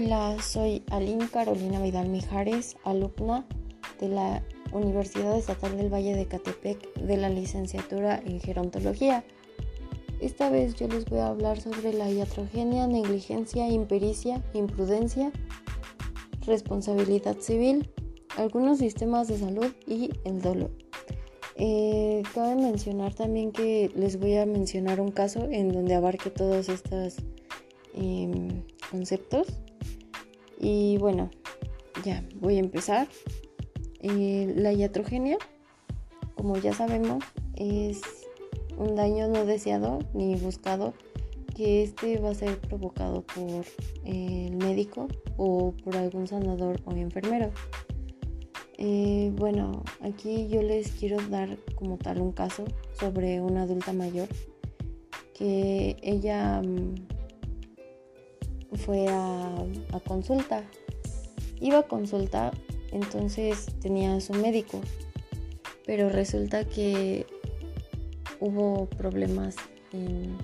Hola, soy Aline Carolina Vidal Mijares, alumna de la Universidad Estatal del Valle de Catepec de la licenciatura en gerontología. Esta vez yo les voy a hablar sobre la iatrogenia, negligencia, impericia, imprudencia, responsabilidad civil, algunos sistemas de salud y el dolor. Eh, cabe mencionar también que les voy a mencionar un caso en donde abarque todos estos em, conceptos. Y bueno, ya voy a empezar. Eh, la iatrogenia, como ya sabemos, es un daño no deseado ni buscado que este va a ser provocado por el médico o por algún sanador o enfermero. Eh, bueno, aquí yo les quiero dar como tal un caso sobre una adulta mayor que ella mm, fue a, a, consulta. Iba a consulta, entonces tenía su médico, pero resulta que hubo problemas en,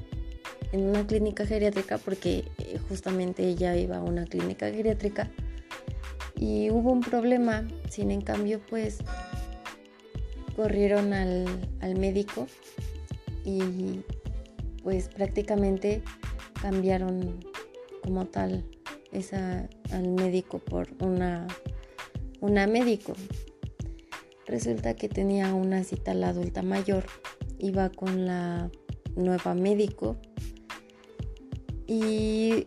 en una clínica geriátrica porque eh, justamente ella iba a una clínica geriátrica y hubo un problema, sin en cambio pues corrieron al, médico y pues prácticamente cambiaron como tal esa, al médico por una, una médico. Resulta que tenía una cita la adulta mayor, iba con la nueva médico y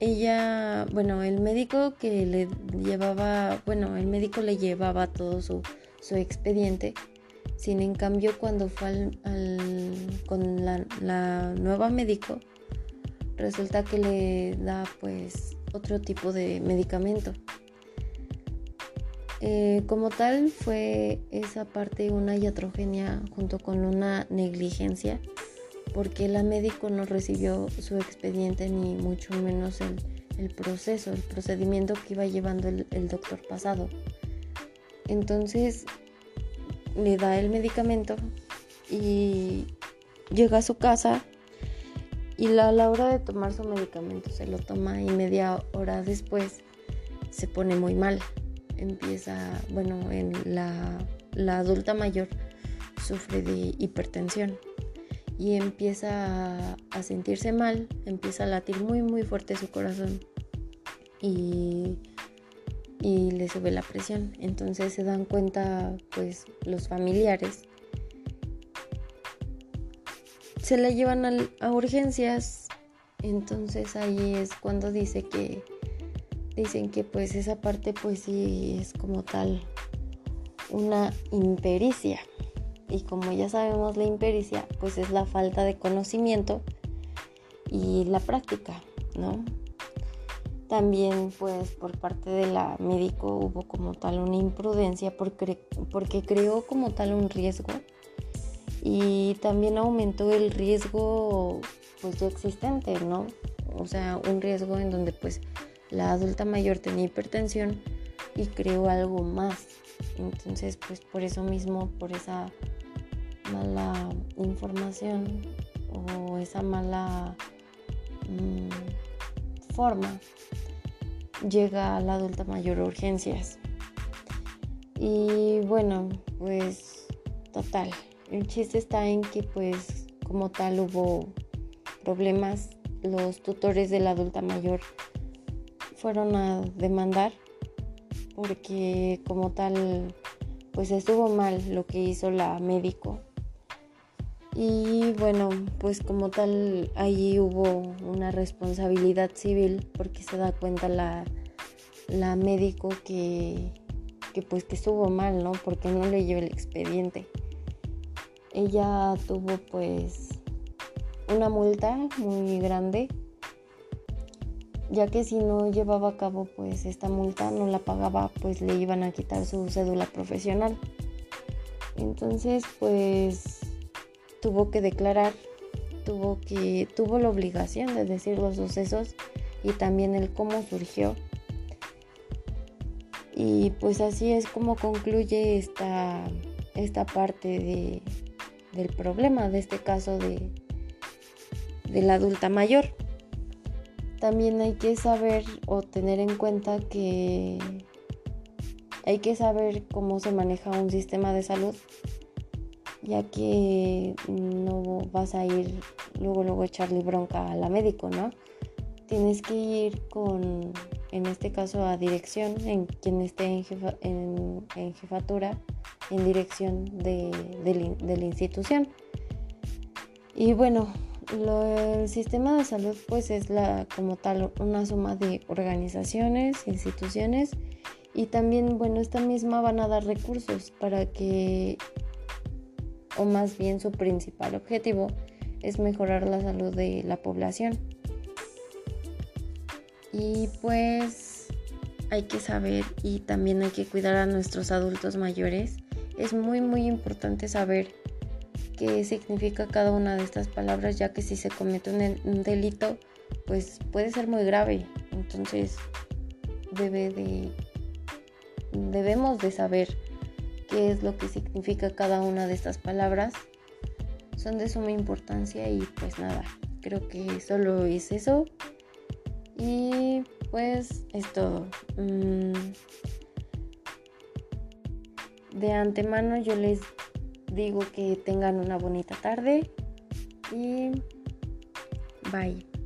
ella, bueno, el médico que le llevaba, bueno, el médico le llevaba todo su, expediente. Sin en cambio, cuando fue al, con la, nueva médico, resulta que le da pues otro tipo de medicamento. Eh, como tal, fue esa parte una iatrogenia junto con una negligencia porque la médico no recibió su expediente ni mucho menos el, proceso, el procedimiento que iba llevando el, doctor pasado. Entonces le da el medicamento y llega a su casa y a la hora de tomar su medicamento se lo toma y media hora después se pone muy mal. Empieza, bueno, en la, la adulta mayor sufre de hipertensión y empieza a, sentirse mal, empieza a latir muy muy fuerte su corazón y, y le sube la presión. Entonces se dan cuenta pues los familiares. Se la llevan a, urgencias. Entonces ahí es cuando dice que dicen que pues esa parte pues sí es como tal una impericia y como ya sabemos la impericia pues es la falta de conocimiento y la práctica, ¿no? También pues por parte de la médico hubo como tal una imprudencia porque, porque creó como tal un riesgo y también aumentó el riesgo pues ya existente, ¿no? O sea, un riesgo en donde pues la adulta mayor tenía hipertensión y creó algo más. Entonces pues por eso mismo, por esa mala información o esa mala mm, forma llega a la adulta mayor urgencias. Y bueno, pues total, el chiste está en que pues como tal hubo problemas, los tutores de la adulta mayor fueron a demandar porque como tal pues estuvo mal lo que hizo la médico y bueno, pues como tal, ahí hubo una responsabilidad civil porque se da cuenta la, médico que, que pues que estuvo mal, ¿no? Porque no le llevó el expediente. Ella tuvo pues una multa muy grande, ya que si no llevaba a cabo pues esta multa, no la pagaba, pues le iban a quitar su cédula profesional. Entonces pues tuvo que declarar, tuvo que tuvo la obligación de decir los sucesos y también el cómo surgió. Y pues así es como concluye esta, esta parte de, del problema, de este caso de, de la adulta mayor. También hay que saber o tener en cuenta que hay que saber cómo se maneja un sistema de salud, ya que no vas a ir luego luego echarle bronca a la médico, ¿no? Tienes que ir con, en este caso, a dirección, en quien esté en, jefatura, en dirección de, la institución. Y bueno, el sistema de salud pues es la como tal una suma de organizaciones, instituciones y también bueno esta misma van a dar recursos para que o más bien su principal objetivo es mejorar la salud de la población. Y pues hay que saber y también hay que cuidar a nuestros adultos mayores. Es muy muy importante saber qué significa cada una de estas palabras, ya que si se comete un, delito, pues puede ser muy grave. Entonces, debe de, debemos de saber qué es lo que significa cada una de estas palabras. Son de suma importancia y pues nada, creo que solo es eso. Y pues es todo. Mm, de antemano yo les digo que tengan una bonita tarde y bye.